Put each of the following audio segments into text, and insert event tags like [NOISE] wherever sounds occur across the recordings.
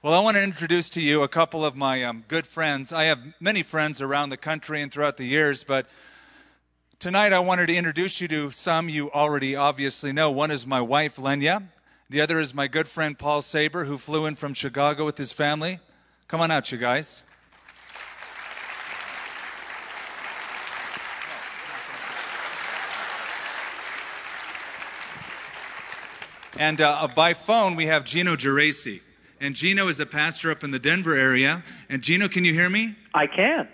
Well, I want to introduce to you a couple of my um, good friends. I have many friends around the country and throughout the years, but tonight I wanted to introduce you to some you already obviously know. One is my wife, Lenya. The other is my good friend, Paul Saber, who flew in from Chicago with his family. Come on out, you guys. And uh, by phone, we have Gino Geraci. And Gino is a pastor up in the Denver area. And Gino, can you hear me? I can.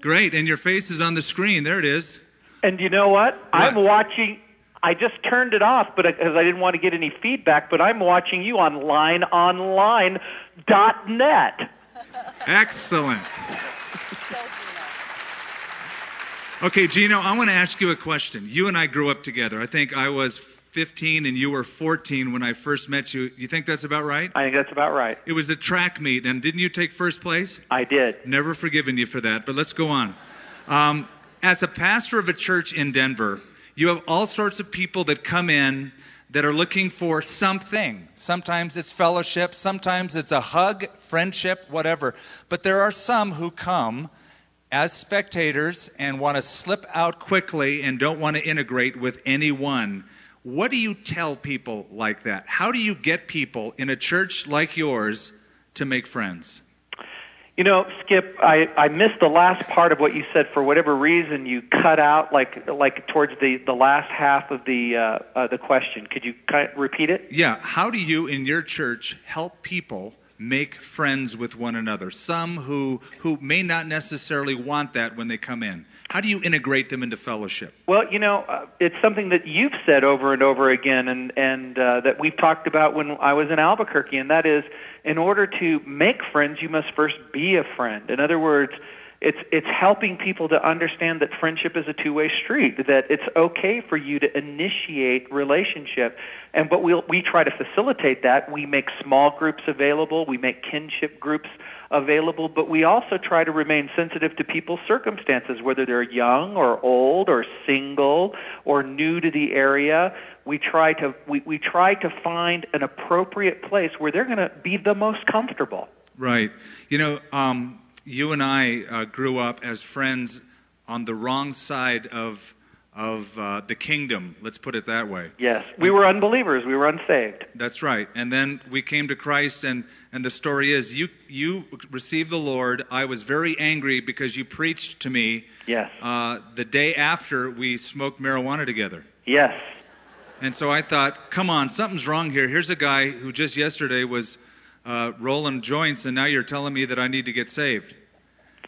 Great. And your face is on the screen. There it is. And you know what? I'm watching. I just turned it off, but because I didn't want to get any feedback. But I'm watching you on lineonline.net. Excellent. Okay, Gino, I want to ask you a question. You and I grew up together. I think I was 15 and you were 14 when I first met you. You think that's about right? I think that's about right. It was a track meet, and didn't you take first place? I did. Never forgiven you for that, but let's go on. Um, as a pastor of a church in Denver, you have all sorts of people that come in that are looking for something. Sometimes it's fellowship, sometimes it's a hug, friendship, whatever. But there are some who come as spectators and want to slip out quickly and don't want to integrate with anyone. What do you tell people like that? How do you get people in a church like yours to make friends? You know, Skip, I, I missed the last part of what you said. For whatever reason, you cut out like like towards the, the last half of the uh, uh, the question. Could you kind of repeat it? Yeah. How do you in your church help people make friends with one another? Some who who may not necessarily want that when they come in. How do you integrate them into fellowship? Well, you know, uh, it's something that you've said over and over again, and and uh, that we've talked about when I was in Albuquerque, and that is, in order to make friends, you must first be a friend. In other words, it's it's helping people to understand that friendship is a two-way street. That it's okay for you to initiate relationship, and but we we'll, we try to facilitate that. We make small groups available. We make kinship groups available, but we also try to remain sensitive to people's circumstances, whether they're young or old or single or new to the area. We try to we, we try to find an appropriate place where they're going to be the most comfortable. Right. You know, um, you and I uh, grew up as friends on the wrong side of of uh, the kingdom. Let's put it that way. Yes, we were unbelievers. We were unsaved. That's right. And then we came to Christ, and and the story is you you received the Lord. I was very angry because you preached to me. Yes. Uh, the day after we smoked marijuana together. Yes. And so I thought, come on, something's wrong here. Here's a guy who just yesterday was uh, rolling joints, and now you're telling me that I need to get saved.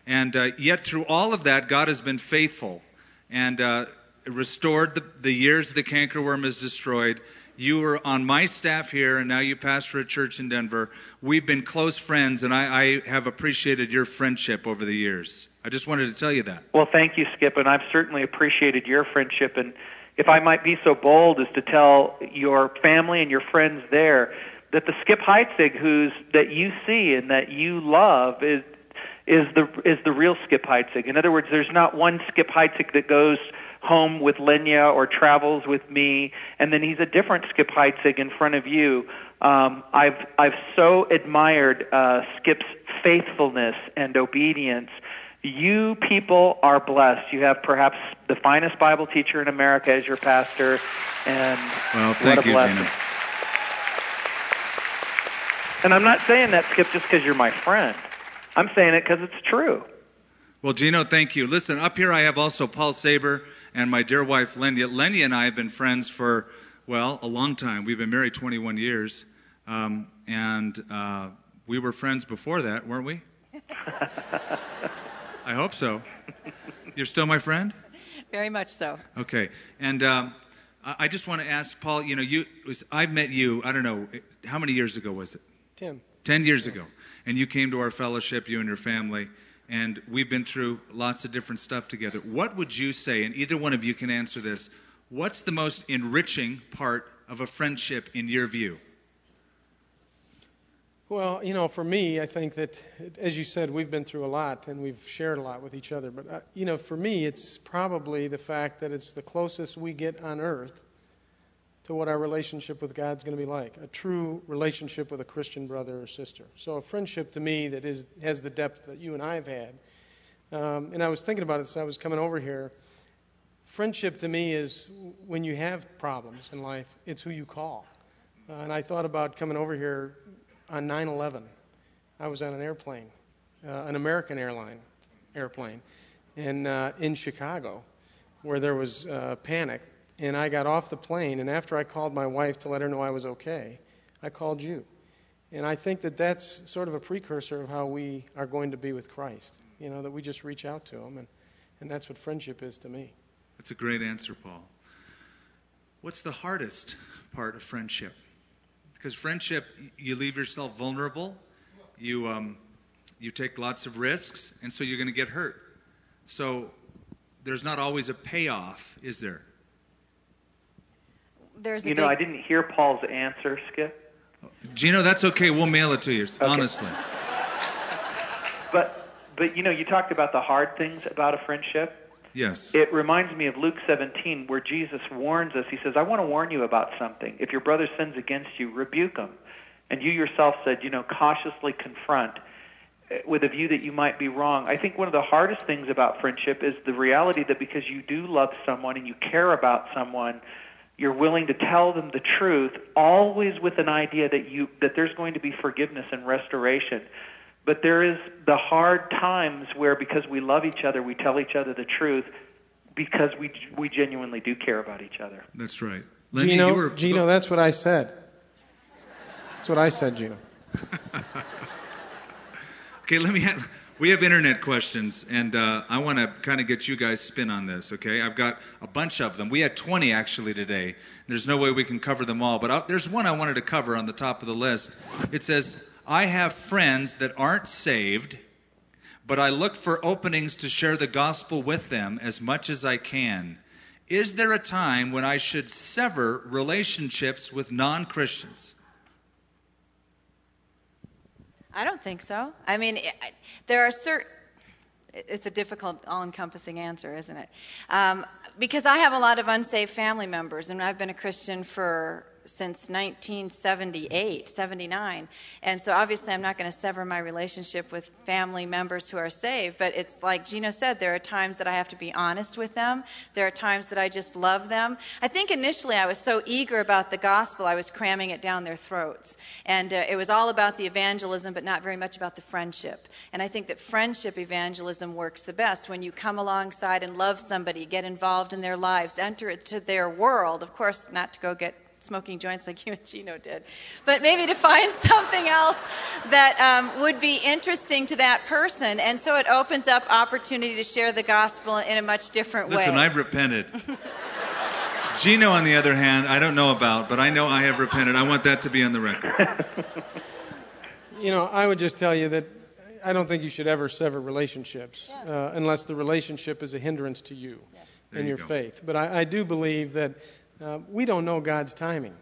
And uh, yet, through all of that, God has been faithful and uh, restored the, the years the cankerworm has destroyed. You were on my staff here, and now you pastor a church in Denver. We've been close friends, and I, I have appreciated your friendship over the years. I just wanted to tell you that. Well, thank you, Skip, and I've certainly appreciated your friendship. And if I might be so bold as to tell your family and your friends there that the Skip Heitzig who's that you see and that you love is is the is the real Skip Heitzig. In other words, there's not one Skip Heitzig that goes home with Lenya or travels with me, and then he's a different Skip Heitzig in front of you. Um, I've I've so admired uh, Skip's faithfulness and obedience. You people are blessed. You have perhaps the finest Bible teacher in America as your pastor, and well, thank what a you, blessing. Gino. And I'm not saying that, Skip, just because you're my friend. I'm saying it because it's true. Well, Gino, thank you. Listen, up here I have also Paul Saber and my dear wife, Lenya. Lenya and I have been friends for, well, a long time. We've been married 21 years. Um, and uh, we were friends before that, weren't we? [LAUGHS] I hope so. You're still my friend? Very much so. Okay. And um, I I just want to ask Paul, you know, you was, I met you, I don't know, how many years ago was it? Tim. 10 years ago. And you came to our fellowship, you and your family, and we've been through lots of different stuff together. What would you say, and either one of you can answer this, what's the most enriching part of a friendship in your view? Well, you know, for me, I think that, as you said, we've been through a lot and we've shared a lot with each other. But, uh, you know, for me, it's probably the fact that it's the closest we get on earth to what our relationship with God's going to be like a true relationship with a Christian brother or sister. So, a friendship to me that is, has the depth that you and I have had. Um, and I was thinking about it as I was coming over here. Friendship to me is when you have problems in life, it's who you call. Uh, and I thought about coming over here on 9 11. I was on an airplane, uh, an American airline airplane, in, uh, in Chicago, where there was uh, panic and I got off the plane, and after I called my wife to let her know I was okay, I called you. And I think that that's sort of a precursor of how we are going to be with Christ. You know, that we just reach out to Him, and, and that's what friendship is to me. That's a great answer, Paul. What's the hardest part of friendship? Because friendship, you leave yourself vulnerable, you, um, you take lots of risks, and so you're going to get hurt. So there's not always a payoff, is there? There's you know, big... I didn't hear Paul's answer, Skip. Gino, that's okay. We'll mail it to you, okay. honestly. But, but you know, you talked about the hard things about a friendship. Yes. It reminds me of Luke 17, where Jesus warns us. He says, I want to warn you about something. If your brother sins against you, rebuke him. And you yourself said, you know, cautiously confront eh, with a view that you might be wrong. I think one of the hardest things about friendship is the reality that because you do love someone and you care about someone, you're willing to tell them the truth, always with an idea that you that there's going to be forgiveness and restoration. But there is the hard times where because we love each other, we tell each other the truth because we we genuinely do care about each other. That's right. Lenya, Gino, were, Gino, that's what I said. That's what I said, Gino. [LAUGHS] okay, let me have, we have internet questions, and uh, I want to kind of get you guys spin on this, okay? I've got a bunch of them. We had 20 actually today. There's no way we can cover them all, but I'll, there's one I wanted to cover on the top of the list. It says, I have friends that aren't saved, but I look for openings to share the gospel with them as much as I can. Is there a time when I should sever relationships with non Christians? I don't think so. I mean, it, there are certain. It's a difficult, all encompassing answer, isn't it? Um, because I have a lot of unsaved family members, and I've been a Christian for since 1978, 79. And so obviously, I'm not going to sever my relationship with family members who are saved. But it's like Gino said, there are times that I have to be honest with them. There are times that I just love them. I think initially I was so eager about the gospel, I was cramming it down their throats. And uh, it was all about the evangelism, but not very much about the friendship. And I think that friendship evangelism works the best when you come alongside and love somebody, get involved in their lives, enter into their world. Of course, not to go get smoking joints like [LAUGHS] you and Gino did, but maybe to find [LAUGHS] something else that um, would be interesting to that person. And so it opens up opportunity to share the gospel in a much different Listen, way. Listen, I've repented. [LAUGHS] Gino, on the other hand, I don't know about, but I know I have repented. I want that to be on the record. you know, I would just tell you that I don't think you should ever sever relationships yeah. uh, unless the relationship is a hindrance to you yes. and you your go. faith. But I, I do believe that uh, we don't know God's timing,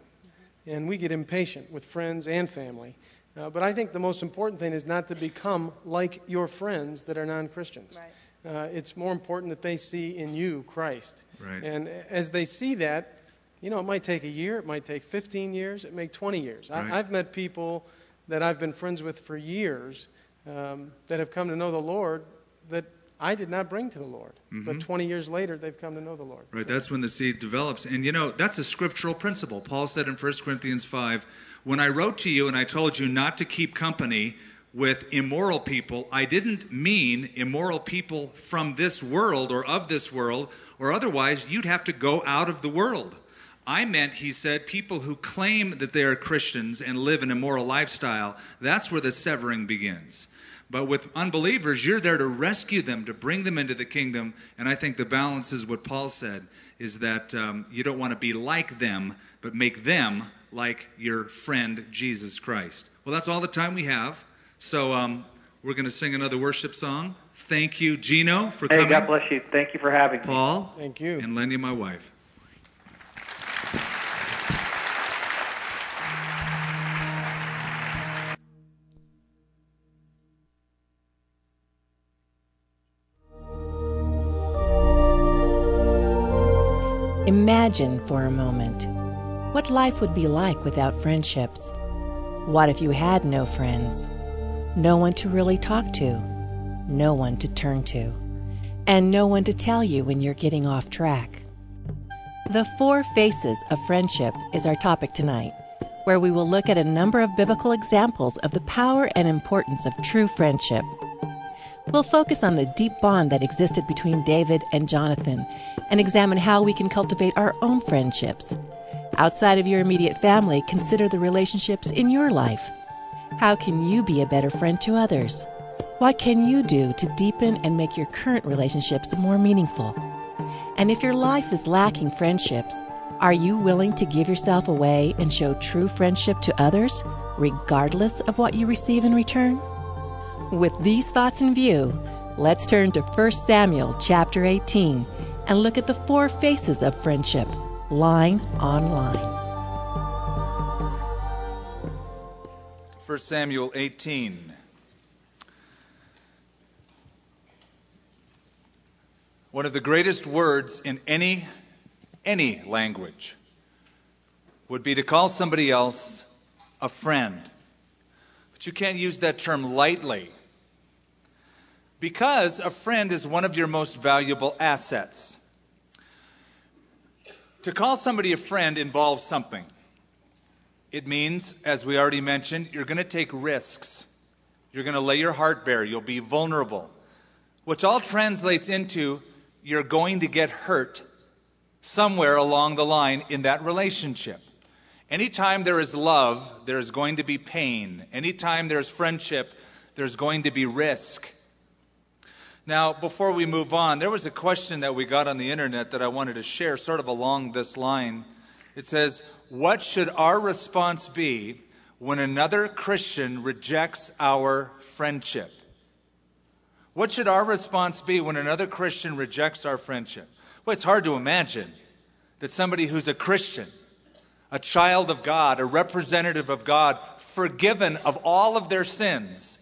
and we get impatient with friends and family. Uh, but I think the most important thing is not to become like your friends that are non Christians. Right. Uh, it's more important that they see in you Christ. Right. And as they see that, you know, it might take a year, it might take 15 years, it may take 20 years. Right. I, have met people that I've been friends with for years um, that have come to know the Lord that I did not bring to the Lord. Mm-hmm. But 20 years later, they've come to know the Lord. Right, that's when the seed develops. And you know, that's a scriptural principle. Paul said in 1 Corinthians 5 When I wrote to you and I told you not to keep company with immoral people, I didn't mean immoral people from this world or of this world, or otherwise you'd have to go out of the world. I meant, he said, people who claim that they are Christians and live an immoral lifestyle. That's where the severing begins. But with unbelievers, you're there to rescue them, to bring them into the kingdom. And I think the balance is what Paul said is that um, you don't want to be like them, but make them like your friend Jesus Christ. Well, that's all the time we have. So um, we're going to sing another worship song. Thank you, Gino, for hey, coming. Hey, God bless you. Thank you for having me. Paul. Thank you. And Lenya, my wife. Imagine for a moment what life would be like without friendships. What if you had no friends? No one to really talk to, no one to turn to, and no one to tell you when you're getting off track. The Four Faces of Friendship is our topic tonight, where we will look at a number of biblical examples of the power and importance of true friendship. We'll focus on the deep bond that existed between David and Jonathan and examine how we can cultivate our own friendships. Outside of your immediate family, consider the relationships in your life. How can you be a better friend to others? What can you do to deepen and make your current relationships more meaningful? And if your life is lacking friendships, are you willing to give yourself away and show true friendship to others, regardless of what you receive in return? With these thoughts in view, let's turn to 1 Samuel chapter 18 and look at the four faces of friendship, line on line. 1 Samuel 18. One of the greatest words in any any language would be to call somebody else a friend. But you can't use that term lightly. Because a friend is one of your most valuable assets. To call somebody a friend involves something. It means, as we already mentioned, you're going to take risks. You're going to lay your heart bare. You'll be vulnerable. Which all translates into you're going to get hurt somewhere along the line in that relationship. Anytime there is love, there is going to be pain. Anytime there's friendship, there's going to be risk. Now, before we move on, there was a question that we got on the internet that I wanted to share, sort of along this line. It says, What should our response be when another Christian rejects our friendship? What should our response be when another Christian rejects our friendship? Well, it's hard to imagine that somebody who's a Christian, a child of God, a representative of God, forgiven of all of their sins,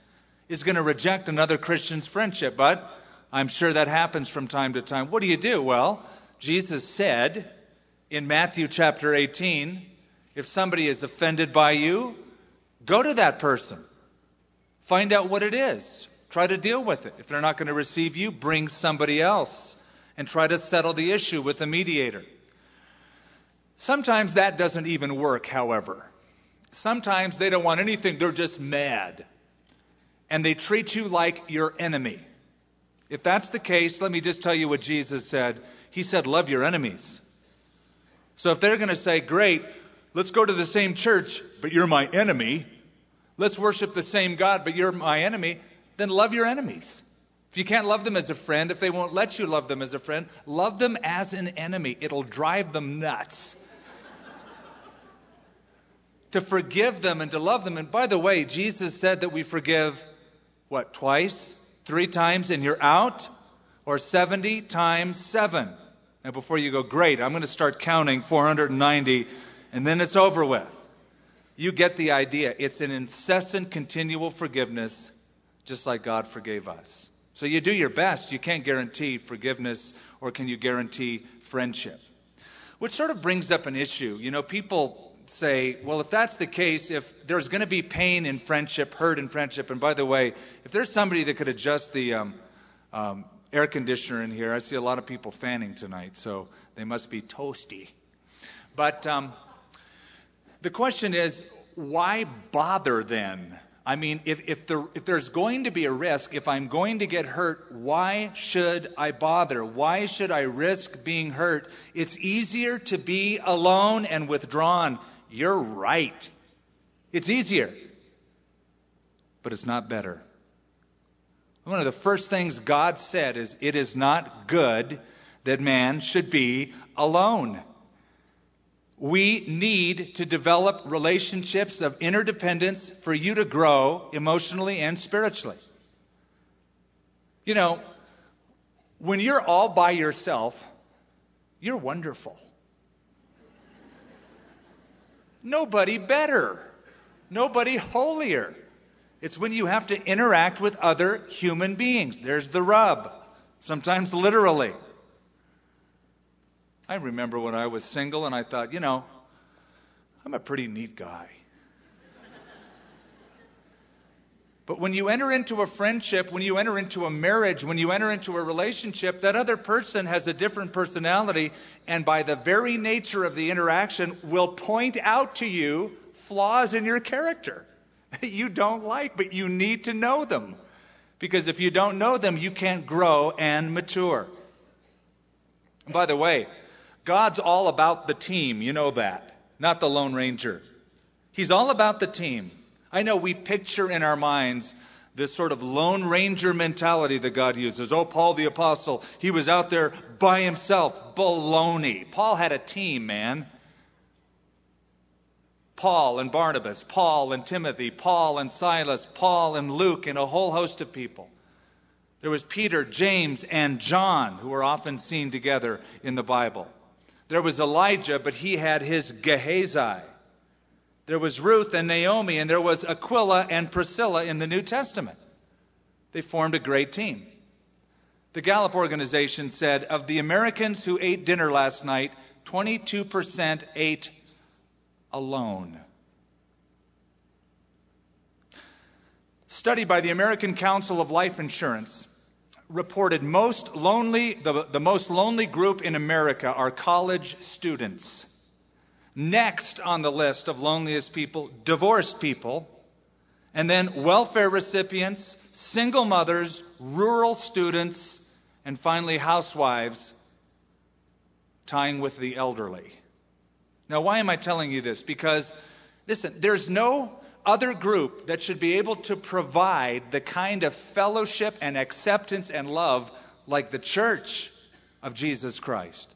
is going to reject another Christian's friendship. But I'm sure that happens from time to time. What do you do? Well, Jesus said in Matthew chapter 18 if somebody is offended by you, go to that person. Find out what it is. Try to deal with it. If they're not going to receive you, bring somebody else and try to settle the issue with a mediator. Sometimes that doesn't even work, however. Sometimes they don't want anything, they're just mad. And they treat you like your enemy. If that's the case, let me just tell you what Jesus said. He said, Love your enemies. So if they're going to say, Great, let's go to the same church, but you're my enemy, let's worship the same God, but you're my enemy, then love your enemies. If you can't love them as a friend, if they won't let you love them as a friend, love them as an enemy. It'll drive them nuts. [LAUGHS] to forgive them and to love them. And by the way, Jesus said that we forgive, what, twice? Three times and you're out? Or 70 times seven? Now, before you go, great, I'm going to start counting 490 and then it's over with. You get the idea. It's an incessant, continual forgiveness just like God forgave us. So you do your best. You can't guarantee forgiveness or can you guarantee friendship? Which sort of brings up an issue. You know, people say, well, if that's the case, if there's going to be pain in friendship, hurt in friendship, and by the way, if there's somebody that could adjust the um, um, air conditioner in here, I see a lot of people fanning tonight, so they must be toasty. But um, the question is, why bother then? I mean, if, if, there, if there's going to be a risk, if I'm going to get hurt, why should I bother? Why should I risk being hurt? It's easier to be alone and withdrawn. You're right. It's easier, but it's not better. One of the first things God said is, It is not good that man should be alone. We need to develop relationships of interdependence for you to grow emotionally and spiritually. You know, when you're all by yourself, you're wonderful. Nobody better, nobody holier. It's when you have to interact with other human beings. There's the rub, sometimes literally. I remember when I was single and I thought, you know, I'm a pretty neat guy. But when you enter into a friendship, when you enter into a marriage, when you enter into a relationship, that other person has a different personality, and by the very nature of the interaction, will point out to you flaws in your character [LAUGHS] that you don't like, but you need to know them. Because if you don't know them, you can't grow and mature. by the way, God's all about the team, you know that, not the Lone Ranger. He's all about the team. I know we picture in our minds this sort of Lone Ranger mentality that God uses. Oh, Paul the Apostle, he was out there by himself. Baloney. Paul had a team, man. Paul and Barnabas, Paul and Timothy, Paul and Silas, Paul and Luke, and a whole host of people. There was Peter, James, and John, who are often seen together in the Bible. There was Elijah, but he had his Gehazi. There was Ruth and Naomi, and there was Aquila and Priscilla in the New Testament. They formed a great team. The Gallup organization said of the Americans who ate dinner last night, 22% ate alone. Study by the American Council of Life Insurance reported most lonely the, the most lonely group in America are college students. Next on the list of loneliest people, divorced people, and then welfare recipients, single mothers, rural students, and finally housewives, tying with the elderly. Now, why am I telling you this? Because, listen, there's no other group that should be able to provide the kind of fellowship and acceptance and love like the church of Jesus Christ.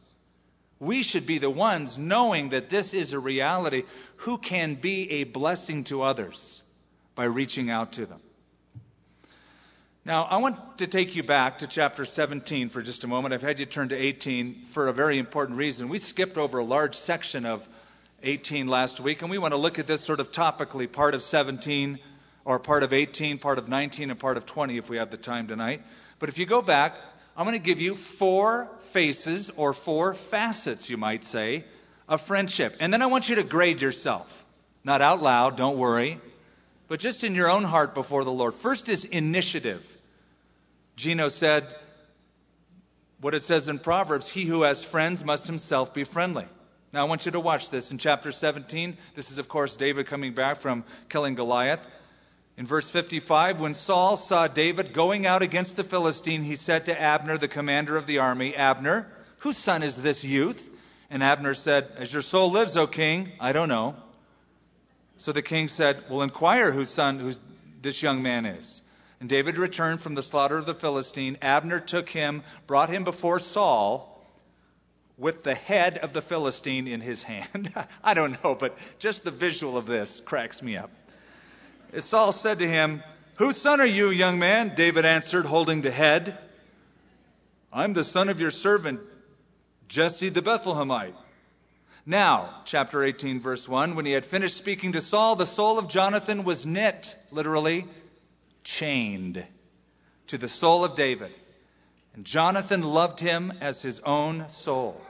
We should be the ones knowing that this is a reality who can be a blessing to others by reaching out to them. Now, I want to take you back to chapter 17 for just a moment. I've had you turn to 18 for a very important reason. We skipped over a large section of 18 last week, and we want to look at this sort of topically part of 17, or part of 18, part of 19, and part of 20 if we have the time tonight. But if you go back, I'm going to give you four faces or four facets, you might say, of friendship. And then I want you to grade yourself. Not out loud, don't worry, but just in your own heart before the Lord. First is initiative. Gino said what it says in Proverbs He who has friends must himself be friendly. Now, I want you to watch this in chapter 17. This is, of course, David coming back from killing Goliath. In verse 55, when Saul saw David going out against the Philistine, he said to Abner, the commander of the army, Abner, whose son is this youth? And Abner said, As your soul lives, O king, I don't know. So the king said, Well, inquire whose son this young man is. And David returned from the slaughter of the Philistine. Abner took him, brought him before Saul with the head of the Philistine in his hand. [LAUGHS] I don't know, but just the visual of this cracks me up. Saul said to him, Whose son are you, young man? David answered, holding the head. I'm the son of your servant, Jesse the Bethlehemite. Now, chapter 18, verse 1, when he had finished speaking to Saul, the soul of Jonathan was knit, literally, chained to the soul of David. And Jonathan loved him as his own soul.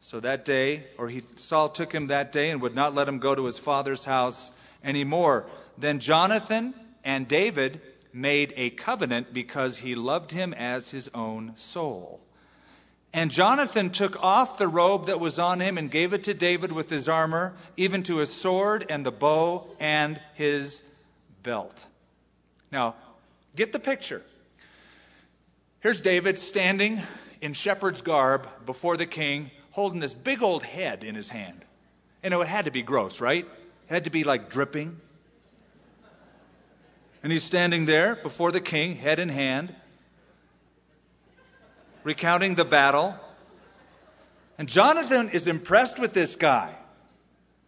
So that day, or he, Saul took him that day and would not let him go to his father's house anymore. Then Jonathan and David made a covenant because he loved him as his own soul. And Jonathan took off the robe that was on him and gave it to David with his armor, even to his sword and the bow and his belt. Now, get the picture. Here's David standing in shepherd's garb before the king, holding this big old head in his hand. And it had to be gross, right? It had to be like dripping. And he's standing there before the king, head in hand, recounting the battle. And Jonathan is impressed with this guy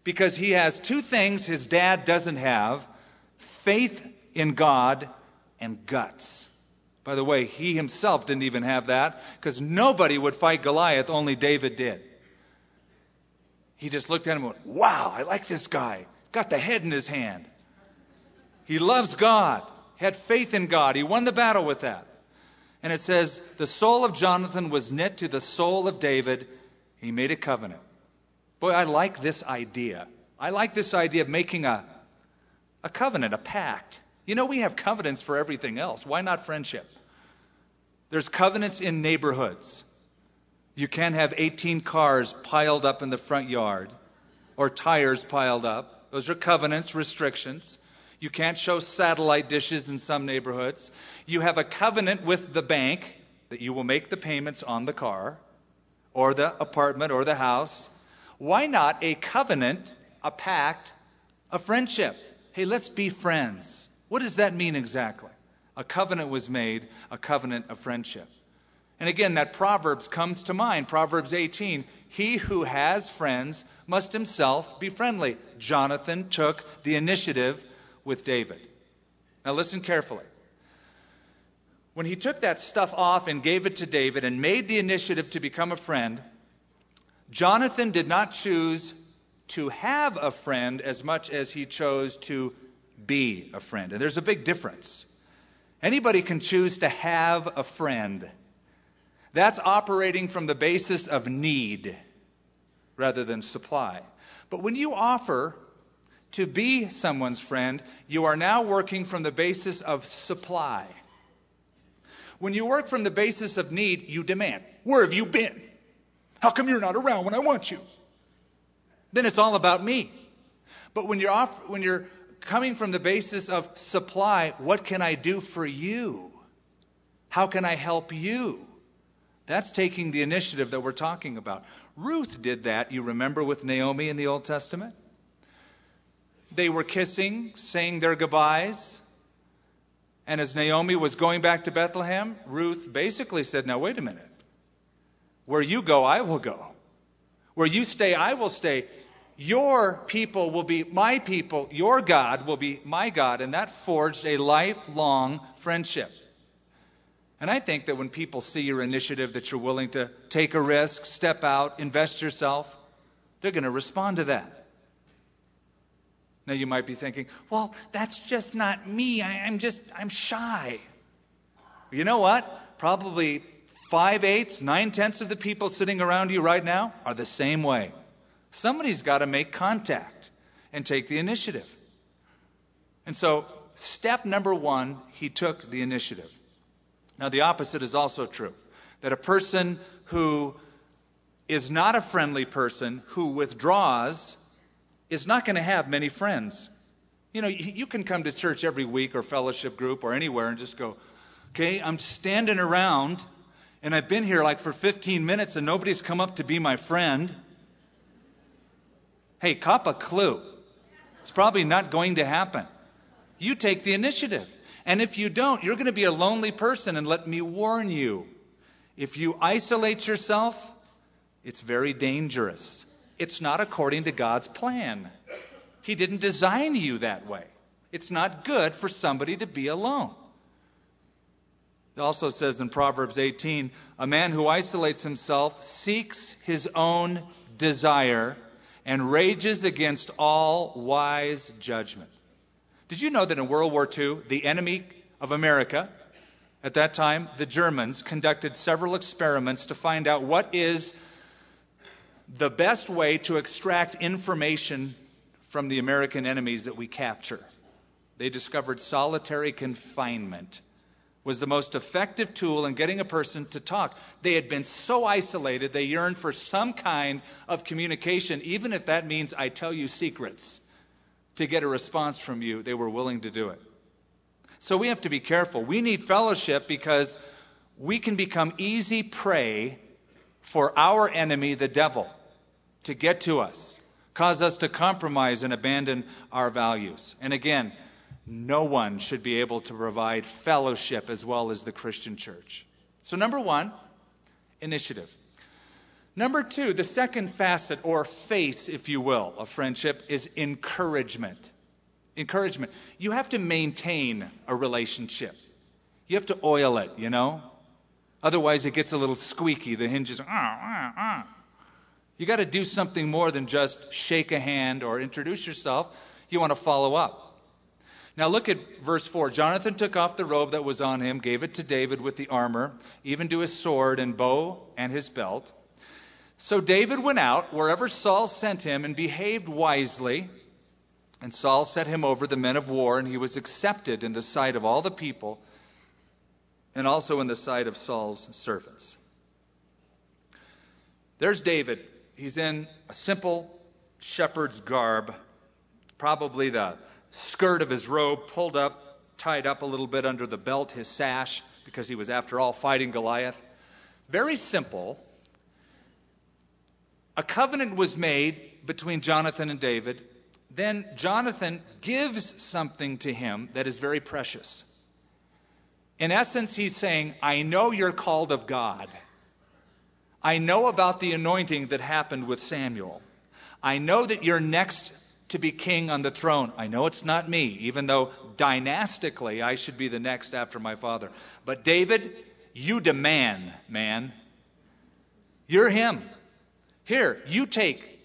because he has two things his dad doesn't have faith in God and guts. By the way, he himself didn't even have that because nobody would fight Goliath, only David did. He just looked at him and went, Wow, I like this guy. Got the head in his hand. He loves God, had faith in God. He won the battle with that. And it says, the soul of Jonathan was knit to the soul of David. He made a covenant. Boy, I like this idea. I like this idea of making a, a covenant, a pact. You know, we have covenants for everything else. Why not friendship? There's covenants in neighborhoods. You can't have 18 cars piled up in the front yard or tires piled up. Those are covenants, restrictions. You can't show satellite dishes in some neighborhoods. You have a covenant with the bank that you will make the payments on the car or the apartment or the house. Why not a covenant, a pact, a friendship? Hey, let's be friends. What does that mean exactly? A covenant was made, a covenant of friendship. And again, that Proverbs comes to mind Proverbs 18 He who has friends must himself be friendly. Jonathan took the initiative with David. Now, listen carefully. When he took that stuff off and gave it to David and made the initiative to become a friend, Jonathan did not choose to have a friend as much as he chose to be a friend. And there's a big difference. Anybody can choose to have a friend. That's operating from the basis of need rather than supply. But when you offer to be someone's friend, you are now working from the basis of supply. When you work from the basis of need, you demand, Where have you been? How come you're not around when I want you? Then it's all about me. But when you're, off, when you're coming from the basis of supply, what can I do for you? How can I help you? That's taking the initiative that we're talking about. Ruth did that, you remember, with Naomi in the Old Testament? They were kissing, saying their goodbyes. And as Naomi was going back to Bethlehem, Ruth basically said, Now, wait a minute. Where you go, I will go. Where you stay, I will stay. Your people will be my people. Your God will be my God. And that forged a lifelong friendship. And I think that when people see your initiative, that you're willing to take a risk, step out, invest yourself, they're going to respond to that. Now you might be thinking, well, that's just not me. I, am just, I'm shy. You know what? Probably five eighths, nine tenths of the people sitting around you right now are the same way. Somebody's got to make contact and take the initiative. And so, step number one, he took the initiative. Now, the opposite is also true that a person who is not a friendly person, who withdraws, is not going to have many friends. You know, you can come to church every week or fellowship group or anywhere and just go, okay, I'm standing around and I've been here like for 15 minutes and nobody's come up to be my friend. Hey, cop a clue. It's probably not going to happen. You take the initiative. And if you don't, you're going to be a lonely person. And let me warn you if you isolate yourself, it's very dangerous it's not according to God's plan. He didn't design you that way. It's not good for somebody to be alone. It also says in Proverbs 18 a man who isolates himself seeks his own desire and rages against all wise judgment. Did you know that in World War II, the enemy of America, at that time, the Germans, conducted several experiments to find out what is the best way to extract information from the American enemies that we capture. They discovered solitary confinement was the most effective tool in getting a person to talk. They had been so isolated, they yearned for some kind of communication, even if that means I tell you secrets. To get a response from you, they were willing to do it. So we have to be careful. We need fellowship because we can become easy prey for our enemy, the devil to get to us, cause us to compromise and abandon our values. And again, no one should be able to provide fellowship as well as the Christian church. So, number one, initiative. Number two, the second facet or face, if you will, of friendship is encouragement. Encouragement. You have to maintain a relationship, you have to oil it, you know? Otherwise, it gets a little squeaky. The hinges, ah, ah, ah. You got to do something more than just shake a hand or introduce yourself. You want to follow up. Now look at verse 4. Jonathan took off the robe that was on him, gave it to David with the armor, even to his sword and bow and his belt. So David went out wherever Saul sent him and behaved wisely. And Saul set him over the men of war, and he was accepted in the sight of all the people and also in the sight of Saul's servants. There's David. He's in a simple shepherd's garb, probably the skirt of his robe pulled up, tied up a little bit under the belt, his sash, because he was, after all, fighting Goliath. Very simple. A covenant was made between Jonathan and David. Then Jonathan gives something to him that is very precious. In essence, he's saying, I know you're called of God. I know about the anointing that happened with Samuel. I know that you're next to be king on the throne. I know it's not me, even though dynastically I should be the next after my father. But David, you demand, man. You're him. Here, you take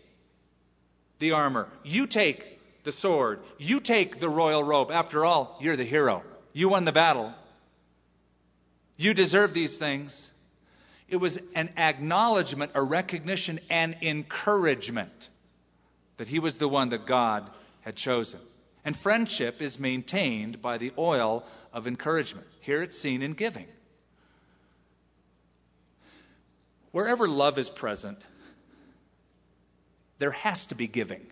the armor. You take the sword. You take the royal robe. After all, you're the hero. You won the battle. You deserve these things. It was an acknowledgement, a recognition, an encouragement that he was the one that God had chosen. And friendship is maintained by the oil of encouragement. Here it's seen in giving. Wherever love is present, there has to be giving.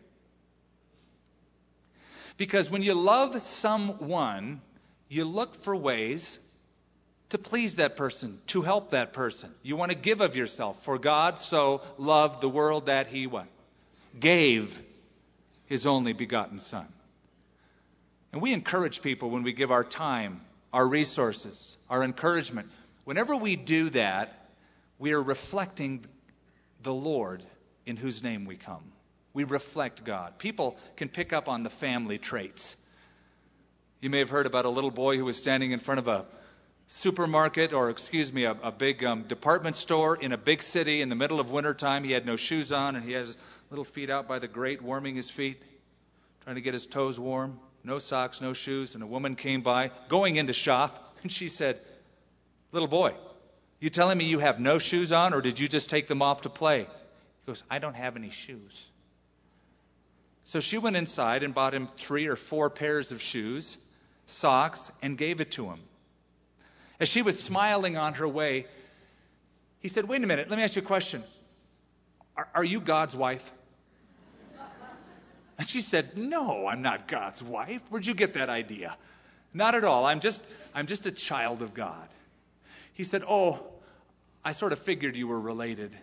Because when you love someone, you look for ways to please that person, to help that person. You want to give of yourself. For God so loved the world that he what? Gave his only begotten Son. And we encourage people when we give our time, our resources, our encouragement. Whenever we do that, we are reflecting the Lord in whose name we come. We reflect God. People can pick up on the family traits. You may have heard about a little boy who was standing in front of a supermarket, or excuse me, a, a big um, department store in a big city in the middle of wintertime. He had no shoes on, and he has little feet out by the grate, warming his feet, trying to get his toes warm. No socks, no shoes. And a woman came by, going in to shop, [LAUGHS] and she said, Little boy, you telling me you have no shoes on, or did you just take them off to play? He goes, I don't have any shoes. So she went inside and bought him three or four pairs of shoes, socks, and gave it to him. As she was smiling on her way, he said, Wait a minute, let me ask you a question. Are, are you God's wife? And she said, No, I'm not God's wife. Where'd you get that idea? Not at all. I'm just, I'm just a child of God. He said, Oh, I sort of figured you were related.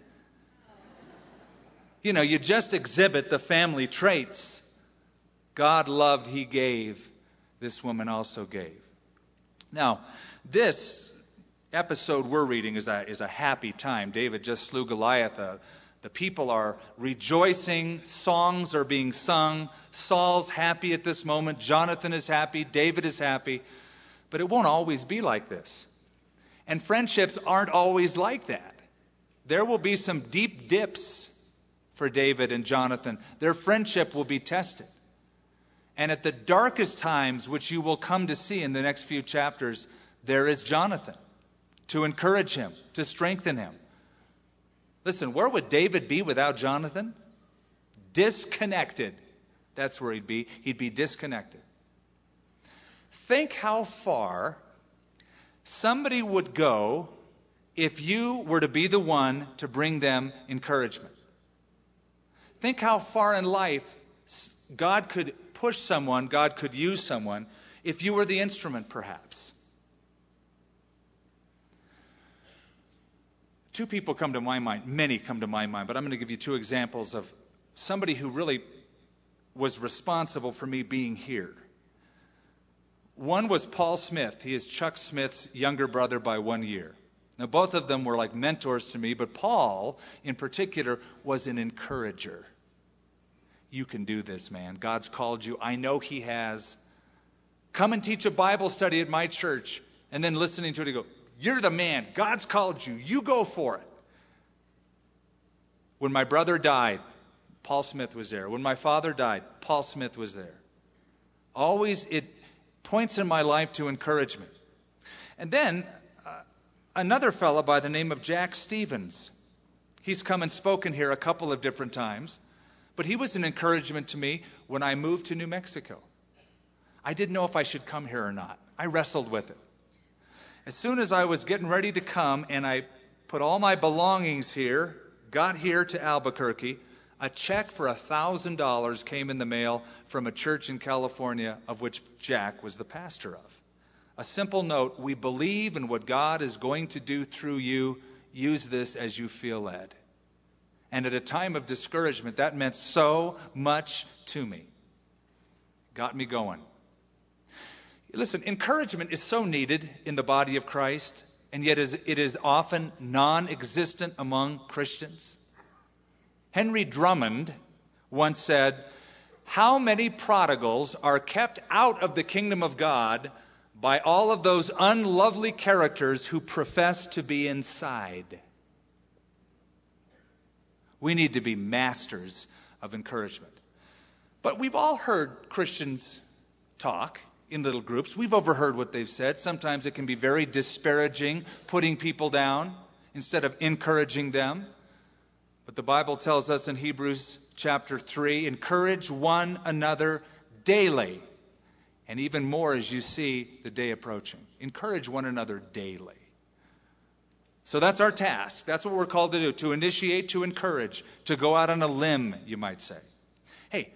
You know, you just exhibit the family traits. God loved, He gave. This woman also gave. Now, this episode we're reading is a, is a happy time. David just slew Goliath. Uh, the people are rejoicing. Songs are being sung. Saul's happy at this moment. Jonathan is happy. David is happy. But it won't always be like this. And friendships aren't always like that. There will be some deep dips for David and Jonathan. Their friendship will be tested. And at the darkest times, which you will come to see in the next few chapters, there is Jonathan to encourage him, to strengthen him. Listen, where would David be without Jonathan? Disconnected. That's where he'd be. He'd be disconnected. Think how far somebody would go if you were to be the one to bring them encouragement. Think how far in life God could push someone, God could use someone, if you were the instrument, perhaps. Two people come to my mind, many come to my mind, but I'm going to give you two examples of somebody who really was responsible for me being here. One was Paul Smith. He is Chuck Smith's younger brother by one year. Now, both of them were like mentors to me, but Paul, in particular, was an encourager. You can do this, man. God's called you. I know He has. Come and teach a Bible study at my church. And then listening to it, he go, You're the man. God's called you. You go for it. When my brother died, Paul Smith was there. When my father died, Paul Smith was there. Always, it points in my life to encouragement. And then uh, another fellow by the name of Jack Stevens. He's come and spoken here a couple of different times, but he was an encouragement to me when I moved to New Mexico. I didn't know if I should come here or not. I wrestled with it. As soon as I was getting ready to come and I put all my belongings here, got here to Albuquerque, a check for $1,000 came in the mail from a church in California of which Jack was the pastor of. A simple note We believe in what God is going to do through you. Use this as you feel led. And at a time of discouragement, that meant so much to me. Got me going. Listen, encouragement is so needed in the body of Christ, and yet it is often non existent among Christians. Henry Drummond once said, How many prodigals are kept out of the kingdom of God by all of those unlovely characters who profess to be inside? We need to be masters of encouragement. But we've all heard Christians talk in little groups. We've overheard what they've said. Sometimes it can be very disparaging, putting people down instead of encouraging them. But the Bible tells us in Hebrews chapter 3 encourage one another daily. And even more as you see the day approaching. Encourage one another daily. So that's our task. That's what we're called to do to initiate, to encourage, to go out on a limb, you might say. Hey,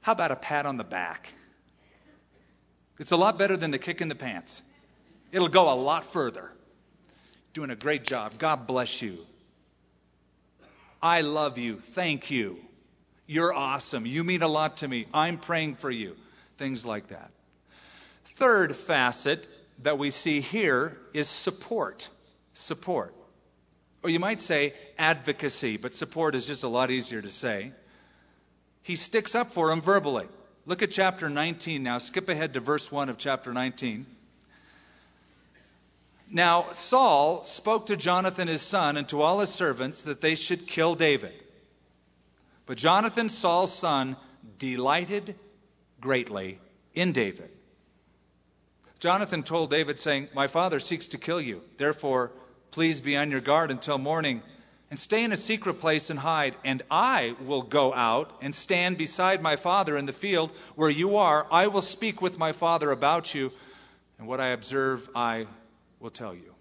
how about a pat on the back? It's a lot better than the kick in the pants. It'll go a lot further. Doing a great job. God bless you. I love you. Thank you. You're awesome. You mean a lot to me. I'm praying for you. Things like that. Third facet that we see here is support support. Or you might say advocacy, but support is just a lot easier to say. He sticks up for him verbally. Look at chapter 19 now. Skip ahead to verse 1 of chapter 19. Now, Saul spoke to Jonathan his son and to all his servants that they should kill David. But Jonathan, Saul's son, delighted greatly in David. Jonathan told David, saying, My father seeks to kill you. Therefore, please be on your guard until morning and stay in a secret place and hide. And I will go out and stand beside my father in the field where you are. I will speak with my father about you, and what I observe, I will tell you.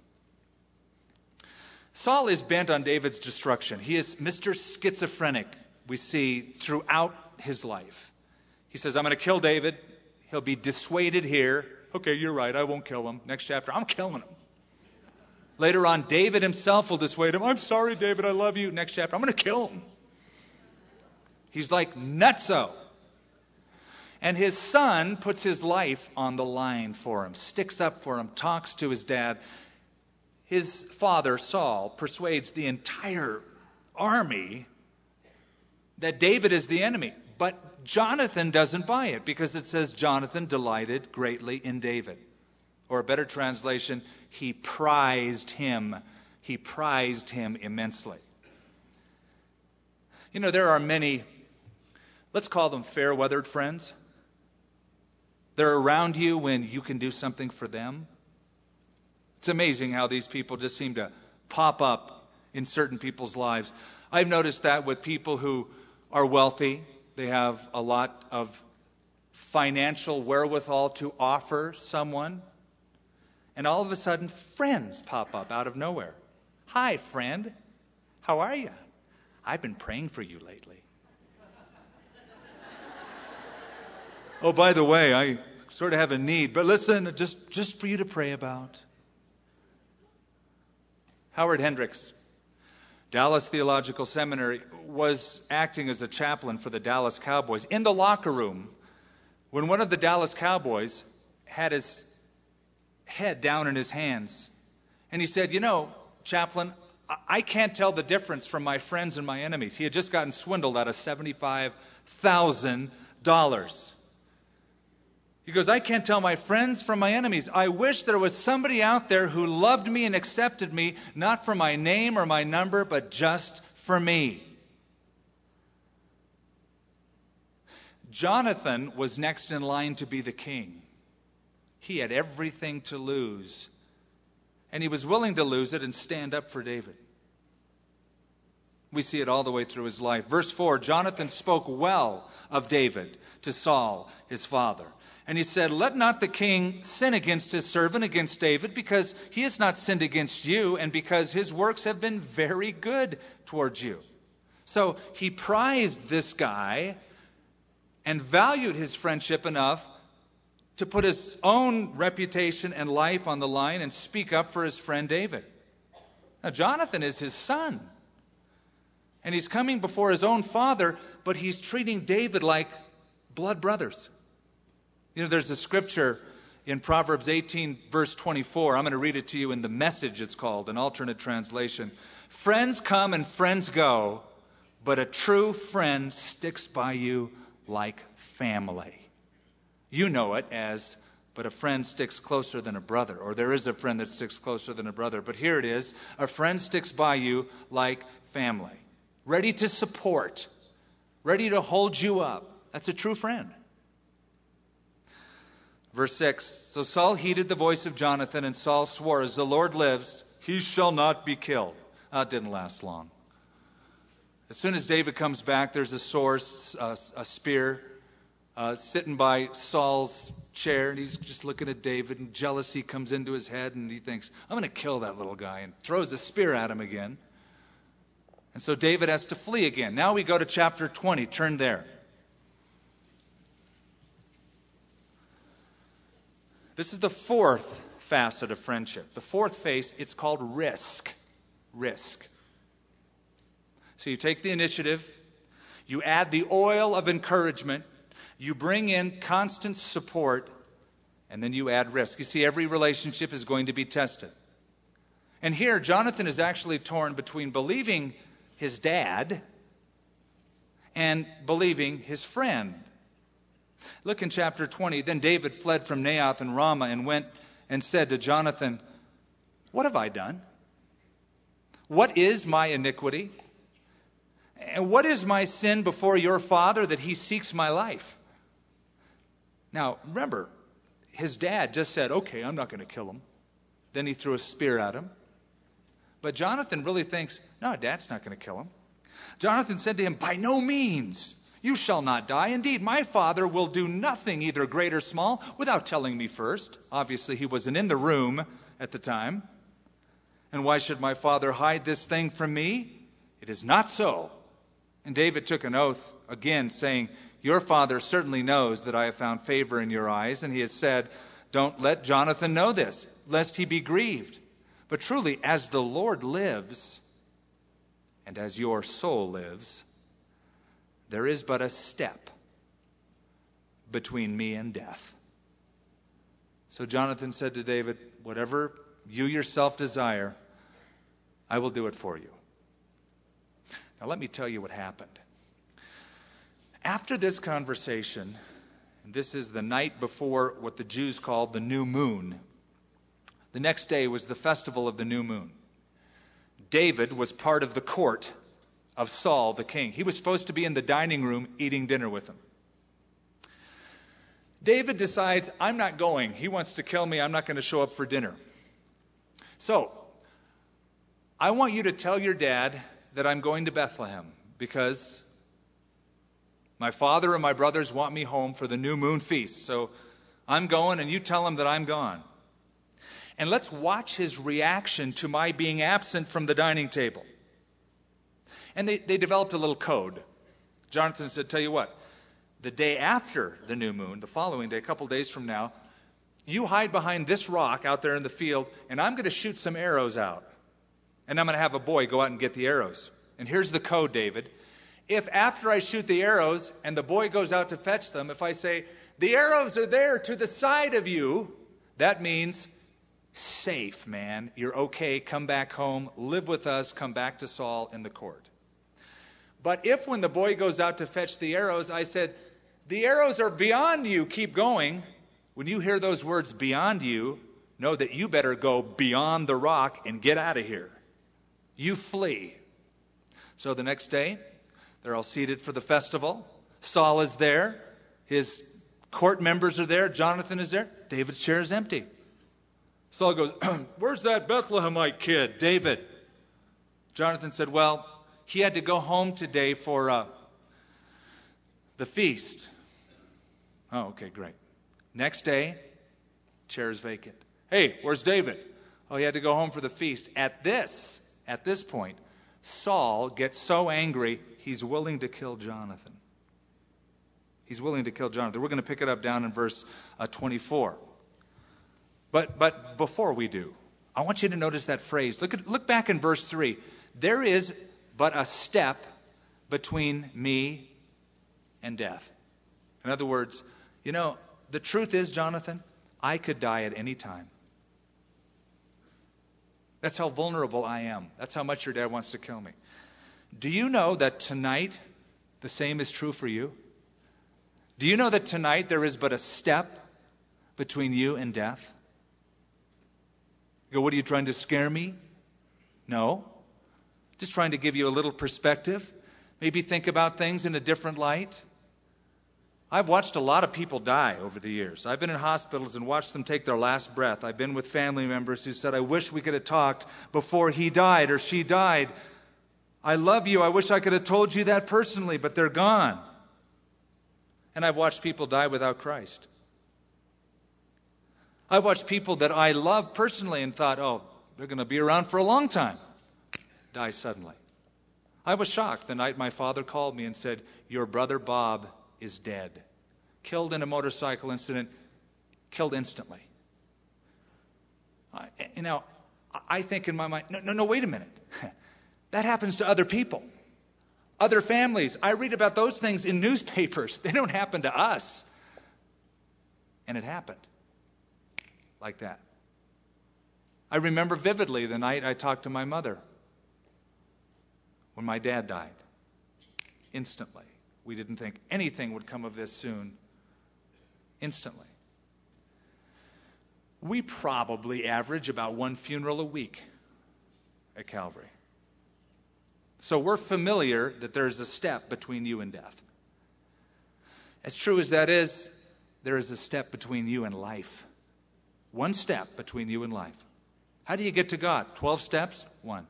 Saul is bent on David's destruction. He is Mr. Schizophrenic, we see throughout his life. He says, I'm going to kill David. He'll be dissuaded here okay, you're right, I won't kill him. Next chapter, I'm killing him. Later on, David himself will dissuade him. I'm sorry, David, I love you. Next chapter, I'm going to kill him. He's like nutso. And his son puts his life on the line for him, sticks up for him, talks to his dad. His father, Saul, persuades the entire army that David is the enemy. But Jonathan doesn't buy it because it says Jonathan delighted greatly in David. Or a better translation, he prized him. He prized him immensely. You know, there are many, let's call them fair weathered friends. They're around you when you can do something for them. It's amazing how these people just seem to pop up in certain people's lives. I've noticed that with people who are wealthy they have a lot of financial wherewithal to offer someone. And all of a sudden, friends pop up out of nowhere. Hi, friend. How are you? I've been praying for you lately. [LAUGHS] oh, by the way, I sort of have a need, but listen, just, just for you to pray about. Howard Hendricks Dallas Theological Seminary was acting as a chaplain for the Dallas Cowboys. In the locker room, when one of the Dallas Cowboys had his head down in his hands, and he said, You know, chaplain, I can't tell the difference from my friends and my enemies. He had just gotten swindled out of $75,000. He goes, I can't tell my friends from my enemies. I wish there was somebody out there who loved me and accepted me, not for my name or my number, but just for me. Jonathan was next in line to be the king. He had everything to lose, and he was willing to lose it and stand up for David. We see it all the way through his life. Verse 4 Jonathan spoke well of David to Saul, his father. And he said, Let not the king sin against his servant, against David, because he has not sinned against you, and because his works have been very good towards you. So he prized this guy and valued his friendship enough to put his own reputation and life on the line and speak up for his friend David. Now, Jonathan is his son. And he's coming before his own father, but he's treating David like blood brothers. You know, there's a scripture in Proverbs 18, verse 24. I'm going to read it to you in the message, it's called, an alternate translation. Friends come and friends go, but a true friend sticks by you like family. You know it as, but a friend sticks closer than a brother, or there is a friend that sticks closer than a brother. But here it is a friend sticks by you like family, ready to support, ready to hold you up. That's a true friend. Verse 6 So Saul heeded the voice of Jonathan, and Saul swore, As the Lord lives, he shall not be killed. That didn't last long. As soon as David comes back, there's a sword, a, a spear, uh, sitting by Saul's chair, and he's just looking at David, and jealousy comes into his head, and he thinks, I'm going to kill that little guy, and throws the spear at him again. And so David has to flee again. Now we go to chapter 20. Turn there. This is the fourth facet of friendship. The fourth face, it's called risk. Risk. So you take the initiative, you add the oil of encouragement, you bring in constant support, and then you add risk. You see, every relationship is going to be tested. And here, Jonathan is actually torn between believing his dad and believing his friend. Look in chapter 20. Then David fled from Naioth and Ramah and went and said to Jonathan, What have I done? What is my iniquity? And what is my sin before your father that he seeks my life? Now, remember, his dad just said, Okay, I'm not going to kill him. Then he threw a spear at him. But Jonathan really thinks, No, dad's not going to kill him. Jonathan said to him, By no means. You shall not die. Indeed, my father will do nothing, either great or small, without telling me first. Obviously, he wasn't in the room at the time. And why should my father hide this thing from me? It is not so. And David took an oath again, saying, Your father certainly knows that I have found favor in your eyes. And he has said, Don't let Jonathan know this, lest he be grieved. But truly, as the Lord lives, and as your soul lives, there is but a step between me and death. So Jonathan said to David, Whatever you yourself desire, I will do it for you. Now, let me tell you what happened. After this conversation, this is the night before what the Jews called the new moon, the next day was the festival of the new moon. David was part of the court of Saul the king. He was supposed to be in the dining room eating dinner with him. David decides, I'm not going. He wants to kill me. I'm not going to show up for dinner. So, I want you to tell your dad that I'm going to Bethlehem because my father and my brothers want me home for the new moon feast. So, I'm going, and you tell him that I'm gone. And let's watch his reaction to my being absent from the dining table. And they, they developed a little code. Jonathan said, Tell you what, the day after the new moon, the following day, a couple days from now, you hide behind this rock out there in the field, and I'm going to shoot some arrows out. And I'm going to have a boy go out and get the arrows. And here's the code, David. If after I shoot the arrows and the boy goes out to fetch them, if I say, the arrows are there to the side of you, that means safe, man. You're okay. Come back home. Live with us. Come back to Saul in the court. But if when the boy goes out to fetch the arrows, I said, The arrows are beyond you, keep going. When you hear those words beyond you, know that you better go beyond the rock and get out of here. You flee. So the next day, they're all seated for the festival. Saul is there. His court members are there. Jonathan is there. David's chair is empty. Saul goes, [CLEARS THROAT] Where's that Bethlehemite kid, David? Jonathan said, Well, he had to go home today for uh, the feast. Oh, okay, great. Next day, chair is vacant. Hey, where's David? Oh, he had to go home for the feast. At this, at this point, Saul gets so angry, he's willing to kill Jonathan. He's willing to kill Jonathan. We're going to pick it up down in verse uh, 24. But, but before we do, I want you to notice that phrase. Look, at, look back in verse 3. There is but a step between me and death. In other words, you know, the truth is, Jonathan, I could die at any time. That's how vulnerable I am. That's how much your dad wants to kill me. Do you know that tonight the same is true for you? Do you know that tonight there is but a step between you and death? You go, what are you trying to scare me? No. Just trying to give you a little perspective. Maybe think about things in a different light. I've watched a lot of people die over the years. I've been in hospitals and watched them take their last breath. I've been with family members who said, I wish we could have talked before he died or she died. I love you. I wish I could have told you that personally, but they're gone. And I've watched people die without Christ. I've watched people that I love personally and thought, oh, they're going to be around for a long time, die suddenly. I was shocked the night my father called me and said, Your brother Bob is dead. Killed in a motorcycle incident, killed instantly. Uh, you know, I think in my mind, no, no, no, wait a minute. [LAUGHS] that happens to other people, other families. I read about those things in newspapers. [LAUGHS] They don't happen to us. And it happened like that. I remember vividly the night I talked to my mother when my dad died. Instantly. We didn't think anything would come of this soon. Instantly. We probably average about one funeral a week at Calvary. So we're familiar that there's a step between you and death. As true as that is, there is a step between you and life. One step between you and life. How do you get to God? 12 steps? One.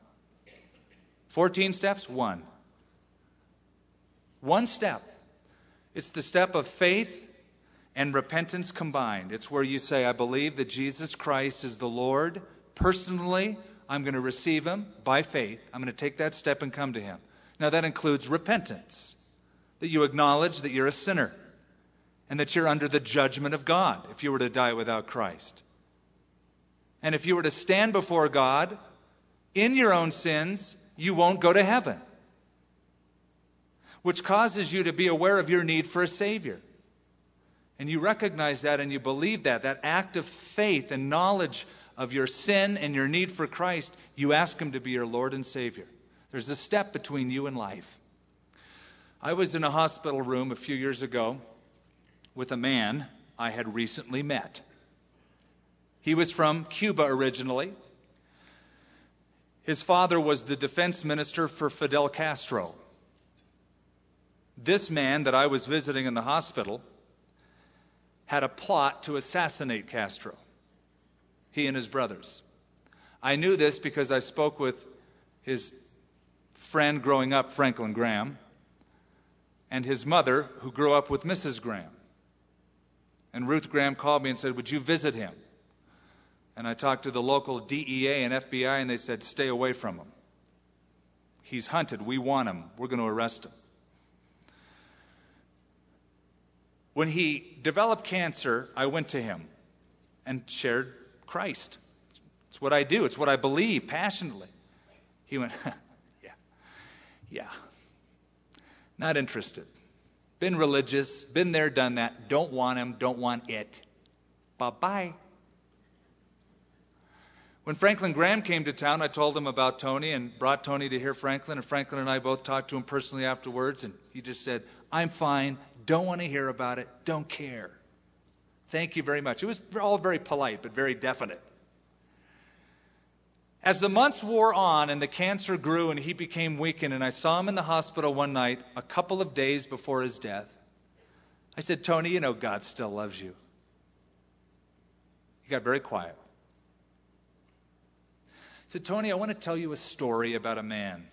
14 steps? One. One step. It's the step of faith and repentance combined. It's where you say, I believe that Jesus Christ is the Lord. Personally, I'm going to receive him by faith. I'm going to take that step and come to him. Now, that includes repentance, that you acknowledge that you're a sinner and that you're under the judgment of God if you were to die without Christ. And if you were to stand before God in your own sins, you won't go to heaven which causes you to be aware of your need for a Savior. And you recognize that and you believe that, that act of faith and knowledge of your sin and your need for Christ, you ask Him to be your Lord and Savior. There's a step between you and life. I was in a hospital room a few years ago with a man I had recently met. He was from Cuba originally. His father was the defense minister for Fidel Castro. This man that I was visiting in the hospital had a plot to assassinate Castro, he and his brothers. I knew this because I spoke with his friend growing up, Franklin Graham, and his mother, who grew up with Mrs. Graham. And Ruth Graham called me and said, Would you visit him? And I talked to the local DEA and FBI, and they said, Stay away from him. He's hunted. We want him. We're going to arrest him. When he developed cancer, I went to him and shared Christ. It's what I do, it's what I believe passionately. He went, [LAUGHS] Yeah, yeah. Not interested. Been religious, been there, done that. Don't want him, don't want it. Bye bye. When Franklin Graham came to town, I told him about Tony and brought Tony to hear Franklin. And Franklin and I both talked to him personally afterwards. And he just said, I'm fine don't want to hear about it, don't care. Thank you very much. It was all very polite, but very definite. As the months wore on and the cancer grew and he became weakened, and I saw him in the hospital one night, a couple of days before his death, I said, Tony, you know God still loves you. He got very quiet. I said, Tony, I want to tell you a story about a man.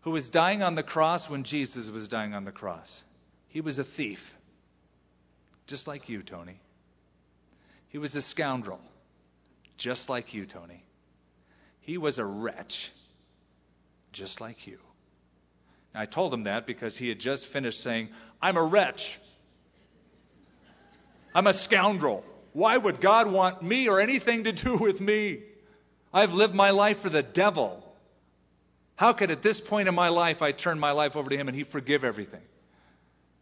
who was dying on the cross when Jesus was dying on the cross. He was a thief, just like you, Tony. He was a scoundrel, just like you, Tony. He was a wretch, just like you. I told him that because he had just finished saying, I'm a wretch. I'm a scoundrel. Why would God want me or anything to do with me? I've lived my life for the devil. How could at this point in my life I turn my life over to him and he forgive everything?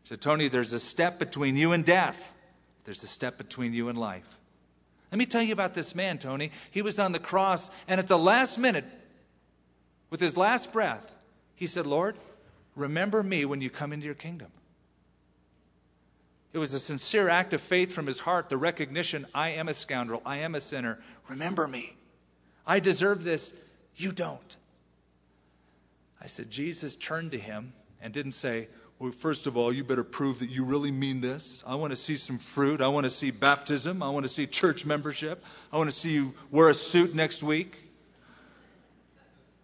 Said, Tony, there's a step between you and death. There's a step between you and life. Let me tell you about this man, Tony. He was on the cross, and at the last minute, with his last breath, he said, Lord, remember me when you come into your kingdom. It was a sincere act of faith from his heart, the recognition I am a scoundrel, I am a sinner. Remember me. I deserve this. You don't. I said, Jesus turned to him and didn't say, Well, first of all, you better prove that you really mean this. I want to see some fruit. I want to see baptism. I want to see church membership. I want to see you wear a suit next week.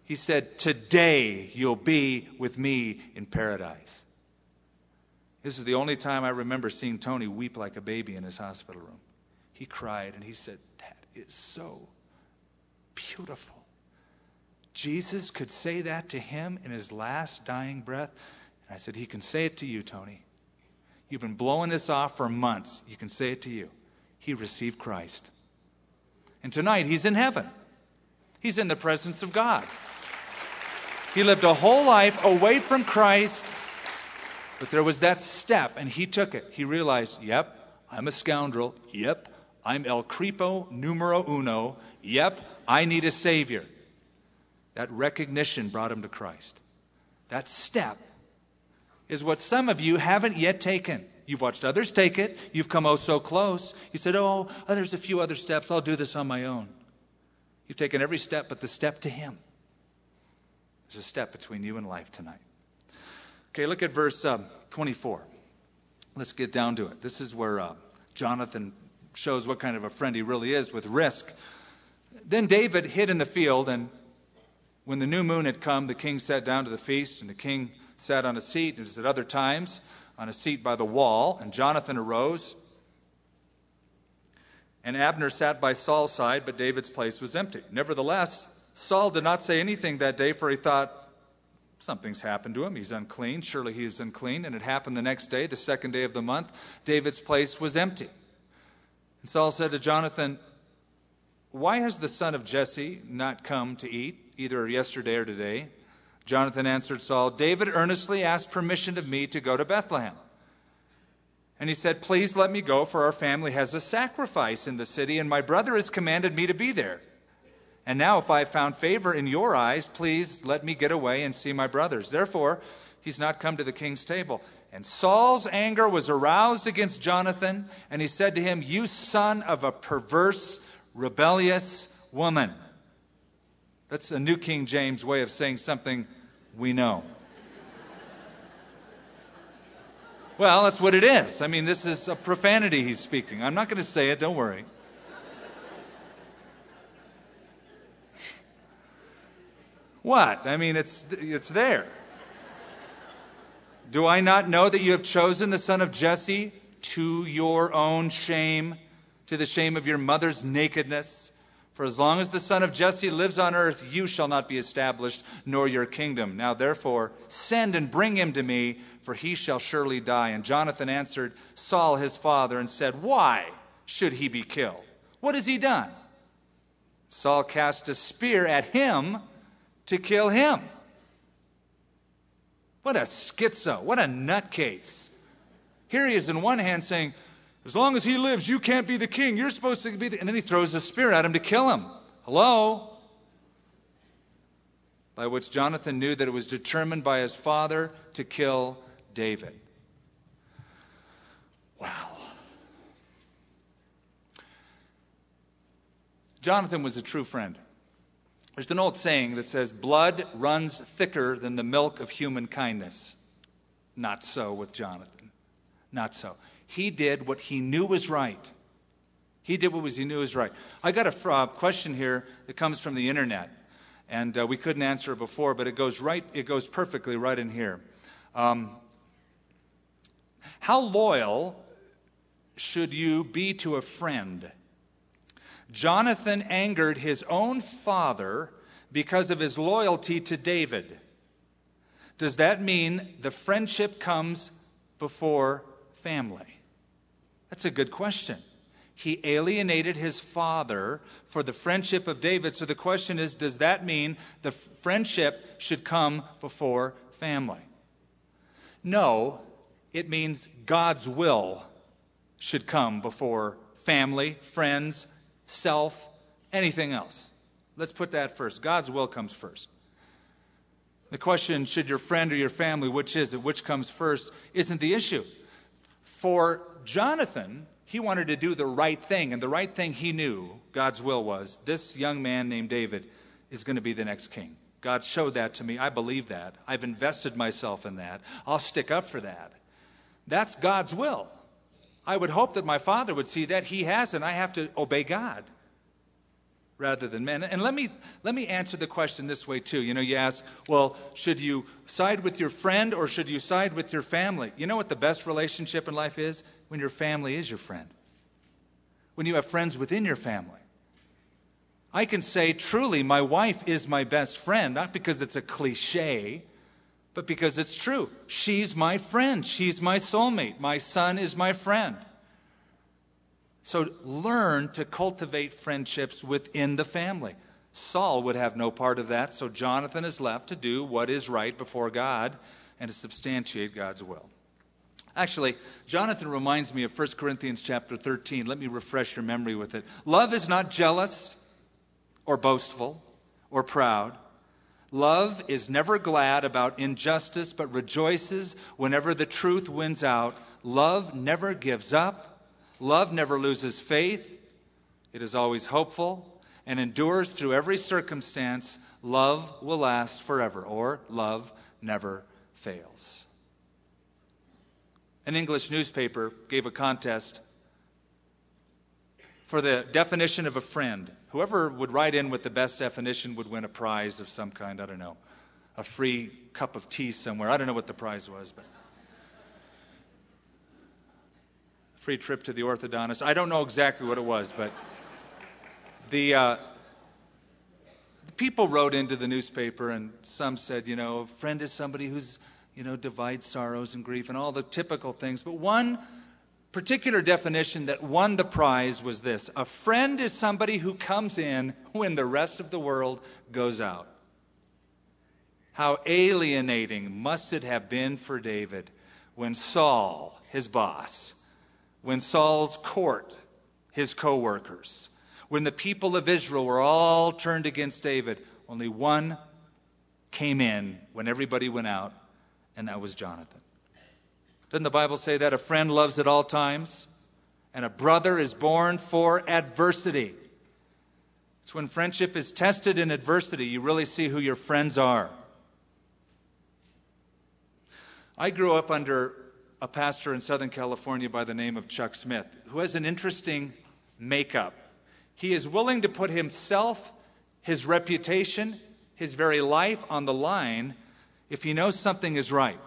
He said, Today you'll be with me in paradise. This is the only time I remember seeing Tony weep like a baby in his hospital room. He cried and he said, That is so beautiful. Jesus could say that to him in his last dying breath. And I said, He can say it to you, Tony. You've been blowing this off for months. You can say it to you. He received Christ. And tonight, he's in heaven, he's in the presence of God. He lived a whole life away from Christ but there was that step, and he took it. He realized, yep, I'm a scoundrel. Yep, I'm El Creepo numero uno. Yep, I need a Savior. That recognition brought him to Christ. That step is what some of you haven't yet taken. You've watched others take it. You've come oh so close. You said, oh, oh, there's a few other steps. I'll do this on my own. You've taken every step but the step to Him. There's a step between you and life tonight. Okay, look at verse um, 24. Let's get down to it. This is where uh, Jonathan shows what kind of a friend he really is with risk. Then David hid in the field, and when the new moon had come, the king sat down to the feast, and the king sat on a seat, as at other times, on a seat by the wall. And Jonathan arose, and Abner sat by Saul's side, but David's place was empty. Nevertheless, Saul did not say anything that day, for he thought, Something's happened to him. He's unclean. Surely he is unclean. And it happened the next day, the second day of the month. David's place was empty. And Saul said to Jonathan, Why has the son of Jesse not come to eat, either yesterday or today? Jonathan answered Saul, David earnestly asked permission of me to go to Bethlehem. And he said, Please let me go, for our family has a sacrifice in the city, and my brother has commanded me to be there. And now, if I have found favor in your eyes, please let me get away and see my brothers. Therefore, he's not come to the king's table. And Saul's anger was aroused against Jonathan, and he said to him, You son of a perverse, rebellious woman. That's a New King James way of saying something we know. well, that's what it is. I mean, this is a profanity he's speaking. I'm not going to say it, don't worry. What? I mean, it's, it's there. Do I not know that you have chosen the son of Jesse to your own shame, to the shame of your mother's nakedness? For as long as the son of Jesse lives on earth, you shall not be established, nor your kingdom. Now therefore, send and bring him to me, for he shall surely die. And Jonathan answered Saul his father and said, Why should he be killed? What has he done? Saul cast a spear at him to kill him. What a schizo. What a nutcase. Here he is in one hand saying, As long as he lives, you can't be the king. You're supposed to be the. And then he throws a spear at him to kill him. Hello? By which Jonathan knew that it was determined by his father to kill David. Wow. Jonathan was a true friend. There's an old saying that says, Blood runs thicker than the milk of human kindness. Not so with Jonathan. Not so. He did what he knew was right. He did what was he knew was right. I got a uh, question here that comes from the internet. And uh, we couldn't answer it before, but it goes right, it goes perfectly right in here. Um, how loyal should you be to a friend? Jonathan angered his own father because of his loyalty to David. Does that mean the friendship comes before family? That's a good question. He alienated his father for the friendship of David. So the question is does that mean the friendship should come before family? No, it means God's will should come before family, friends, self, anything else. Let's put that first. God's will comes first. The question, should your friend or your family, which is it, which comes first, isn't the issue. For Jonathan, he wanted to do the right thing, and the right thing he knew, God's will was, this young man named David is going to be the next king. God showed that to me. I believe that. I've invested myself in that. I'll stick up for that. That's God's will. I would hope that my father would see that. He hasn't. I have to obey God rather than men. And let me, let me answer the question this way, too. You know, you ask, well, should you side with your friend or should you side with your family? You know what the best relationship in life is? When your family is your friend, when you have friends within your family. I can say, truly, my wife is my best friend, not because it's a cliche, but because it's true. She's my friend, she's my soulmate. My son is my friend. So learn to cultivate friendships within the family. Saul would have no part of that, so Jonathan is left to do what is right before God and to substantiate God's will. Actually, Jonathan reminds me of 1 Corinthians chapter 13. Let me refresh your memory with it. Love is not jealous or boastful or proud. Love is never glad about injustice, but rejoices whenever the truth wins out. Love never gives up Love never loses faith, it is always hopeful and endures through every circumstance. Love will last forever, or love never fails. An English newspaper gave a contest for the definition of a friend. Whoever would write in with the best definition would win a prize of some kind. I don't know. A free cup of tea somewhere. I don't know what the prize was, but. free trip to the orthodontist. I don't know exactly what it was, but the, uh, the people wrote into the newspaper, and some said, you know, a friend is somebody who's, you know, divide sorrows and grief and all the typical things. But one particular definition that won the prize was this a friend is somebody who comes in when the rest of the world goes out. How alienating must it have been for David when Saul, his boss, when Saul's court, his co workers, when the people of Israel were all turned against David, only one came in when everybody went out, and that was Jonathan. Doesn't the Bible say that a friend loves at all times? And a brother is born for adversity. It's when friendship is tested in adversity, you really see who your friends are. I grew up under a pastor in Southern California by the name of Chuck Smith, who has an interesting makeup. He is willing to put himself, his reputation, his very life on the line if he knows something is right.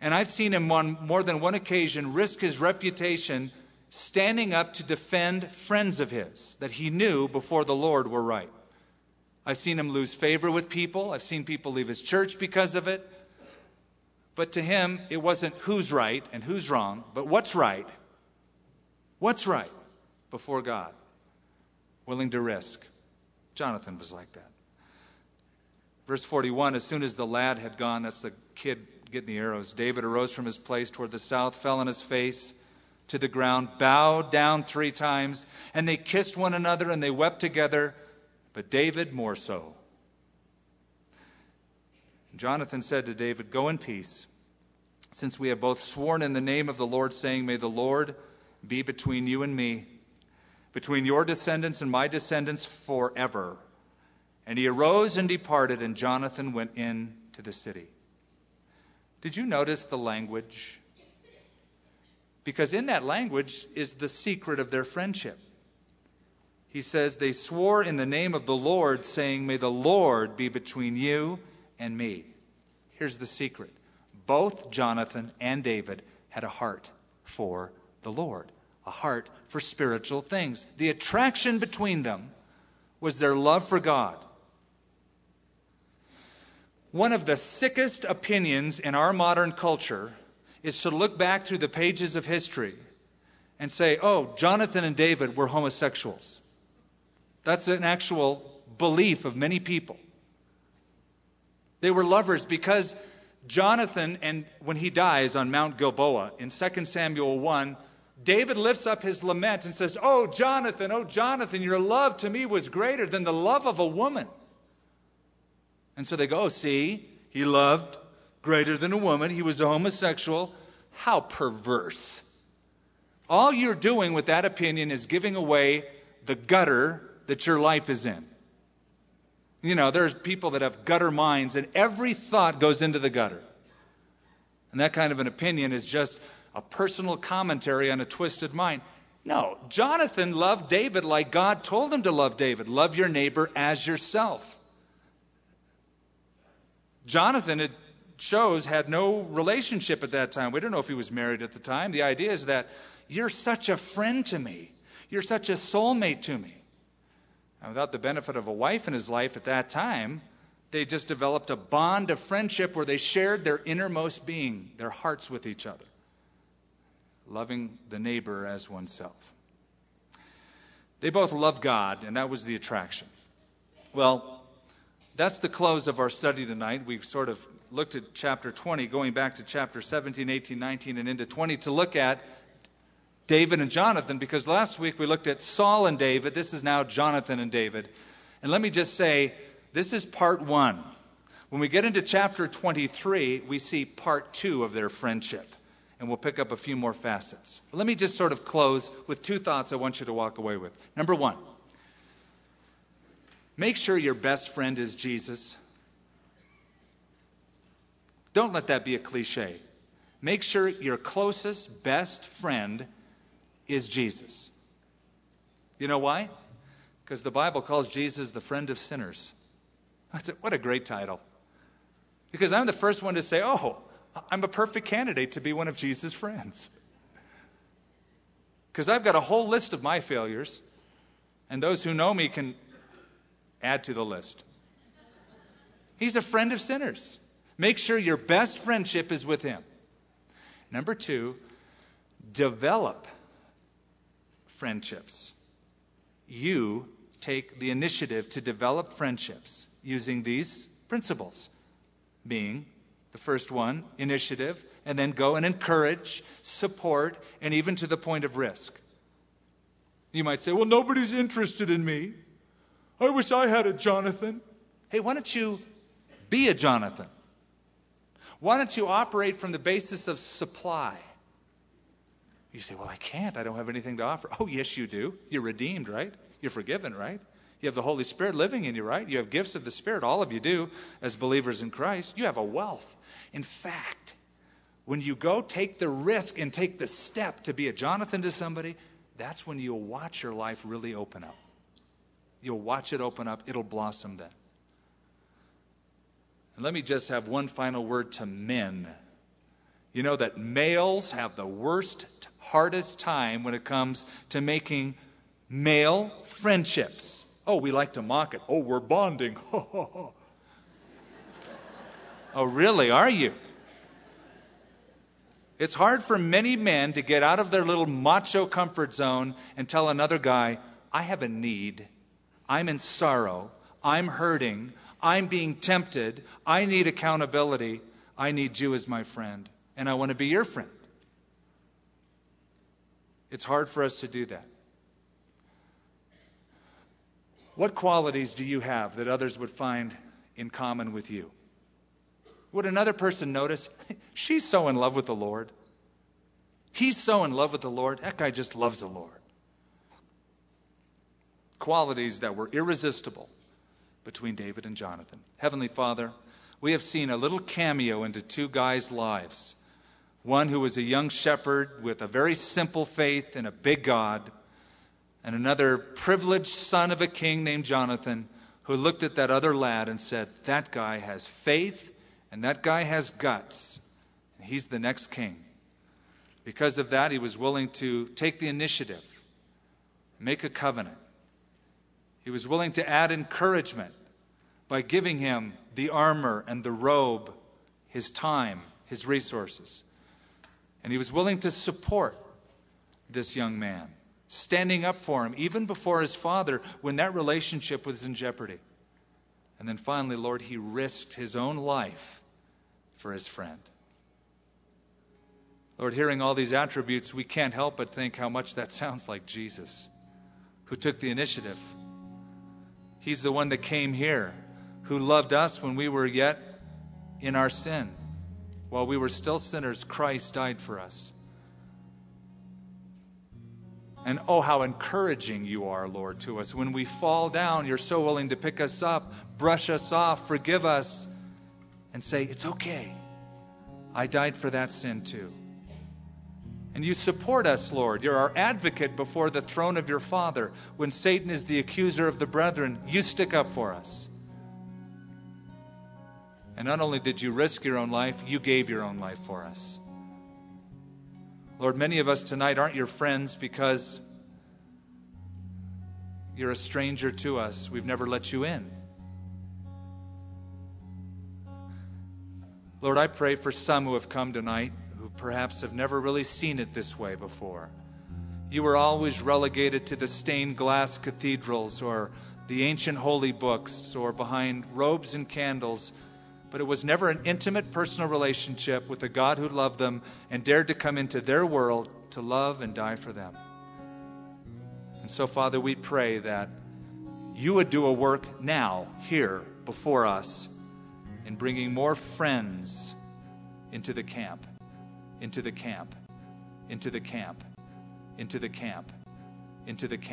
And I've seen him on more than one occasion risk his reputation standing up to defend friends of his that he knew before the Lord were right. I've seen him lose favor with people. I've seen people leave his church because of it. But to him, it wasn't who's right and who's wrong, but what's right. What's right before God? Willing to risk. Jonathan was like that. Verse 41 As soon as the lad had gone, that's the kid getting the arrows, David arose from his place toward the south, fell on his face to the ground, bowed down three times, and they kissed one another and they wept together, but David more so. Jonathan said to David, Go in peace, since we have both sworn in the name of the Lord, saying, May the Lord be between you and me, between your descendants and my descendants forever. And he arose and departed, and Jonathan went in to the city. Did you notice the language? Because in that language is the secret of their friendship. he says, They swore in the name of the Lord, saying, May the Lord be between you and me. Here's the secret both Jonathan and David had a heart for the Lord, a heart for spiritual things. The attraction between them was their love for God. One of the sickest opinions in our modern culture is to look back through the pages of history and say, oh, Jonathan and David were homosexuals. That's an actual belief of many people. They were lovers because Jonathan, and when he dies on Mount Gilboa in 2 Samuel 1, David lifts up his lament and says, Oh, Jonathan, oh, Jonathan, your love to me was greater than the love of a woman. And so they go, See, he loved greater than a woman. He was a homosexual. How perverse. All you're doing with that opinion is giving away the gutter that your life is in. You know, there's people that have gutter minds, and every thought goes into the gutter. And that kind of an opinion is just a personal commentary on a twisted mind. No, Jonathan loved David like God told him to love David. Love your neighbor as yourself. Jonathan, it shows, had no relationship at that time. We don't know if he was married at the time. The idea is that you're such a friend to me, you're such a soulmate to me. And without the benefit of a wife in his life at that time, they just developed a bond of friendship where they shared their innermost being, their hearts with each other, loving the neighbor as oneself. They both loved God, and that was the attraction. Well, that's the close of our study tonight. We've sort of looked at chapter 20, going back to chapter 17, 18, 19, and into 20 to look at David and Jonathan because last week we looked at Saul and David. This is now Jonathan and David. And let me just say, this is part one. When we get into chapter 23, we see part two of their friendship. And we'll pick up a few more facets. But let me just sort of close with two thoughts I want you to walk away with. Number one, make sure your best friend is Jesus. Don't let that be a cliche. Make sure your closest, best friend is Jesus. You know why? Because the Bible calls Jesus the friend of sinners. What a great title. Because I'm the first one to say, oh, I'm a perfect candidate to be one of Jesus' friends. Because I've got a whole list of my failures, and those who know me can add to the list. He's a friend of sinners. Make sure your best friendship is with him. Number two, develop friendships. You take the initiative to develop friendships using these principles, being the first one, initiative, and then go and encourage, support, and even to the point of risk. You might say, Well, nobody's interested in me. I wish I had a Jonathan. Hey, why don't you be a Jonathan? Why don't you operate from the basis of supply? You say, Well, I can't. I don't have anything to offer. Oh, yes, you do. You're redeemed, right? You're forgiven, right? You have the Holy Spirit living in you, right? You have gifts of the Spirit. All of you do as believers in Christ. You have a wealth. In fact, when you go take the risk and take the step to be a Jonathan to somebody, that's when you'll watch your life really open up. You'll watch it open up, it'll blossom then. And let me just have one final word to men. You know that males have the worst hardest time when it comes to making male friendships. Oh, we like to mock it. Oh, we're bonding. [LAUGHS] oh, really? Are you? It's hard for many men to get out of their little macho comfort zone and tell another guy, I have a need. I'm in sorrow. I'm hurting. I'm being tempted. I need accountability. I need you as my friend. And I want to be your friend. It's hard for us to do that. What qualities do you have that others would find in common with you? Would another person notice, [LAUGHS] she's so in love with the Lord? He's so in love with the Lord. That guy just loves the Lord. Qualities that were irresistible between David and Jonathan. Heavenly Father, we have seen a little cameo into two guys' lives one who was a young shepherd with a very simple faith in a big God, and another privileged son of a king named Jonathan who looked at that other lad and said, That guy has faith and that guy has guts. He's the next king. Because of that, he was willing to take the initiative, make a covenant. He was willing to add encouragement by giving him the armor and the robe, his time, his resources. And he was willing to support this young man, standing up for him, even before his father, when that relationship was in jeopardy. And then finally, Lord, he risked his own life for his friend. Lord, hearing all these attributes, we can't help but think how much that sounds like Jesus, who took the initiative. He's the one that came here, who loved us when we were yet in our sin. While we were still sinners, Christ died for us. And oh, how encouraging you are, Lord, to us. When we fall down, you're so willing to pick us up, brush us off, forgive us, and say, It's okay. I died for that sin too. And you support us, Lord. You're our advocate before the throne of your Father. When Satan is the accuser of the brethren, you stick up for us. And not only did you risk your own life, you gave your own life for us. Lord, many of us tonight aren't your friends because you're a stranger to us. We've never let you in. Lord, I pray for some who have come tonight perhaps have never really seen it this way before. You were always relegated to the stained glass cathedrals or the ancient holy books or behind robes and candles but it was never an intimate personal relationship with a God who loved them and dared to come into their world to love and die for them. And so, Father, we pray that you would do a work now, here, before us, in bringing more friends into the camp, into the camp, into the camp, into the camp, into the camp.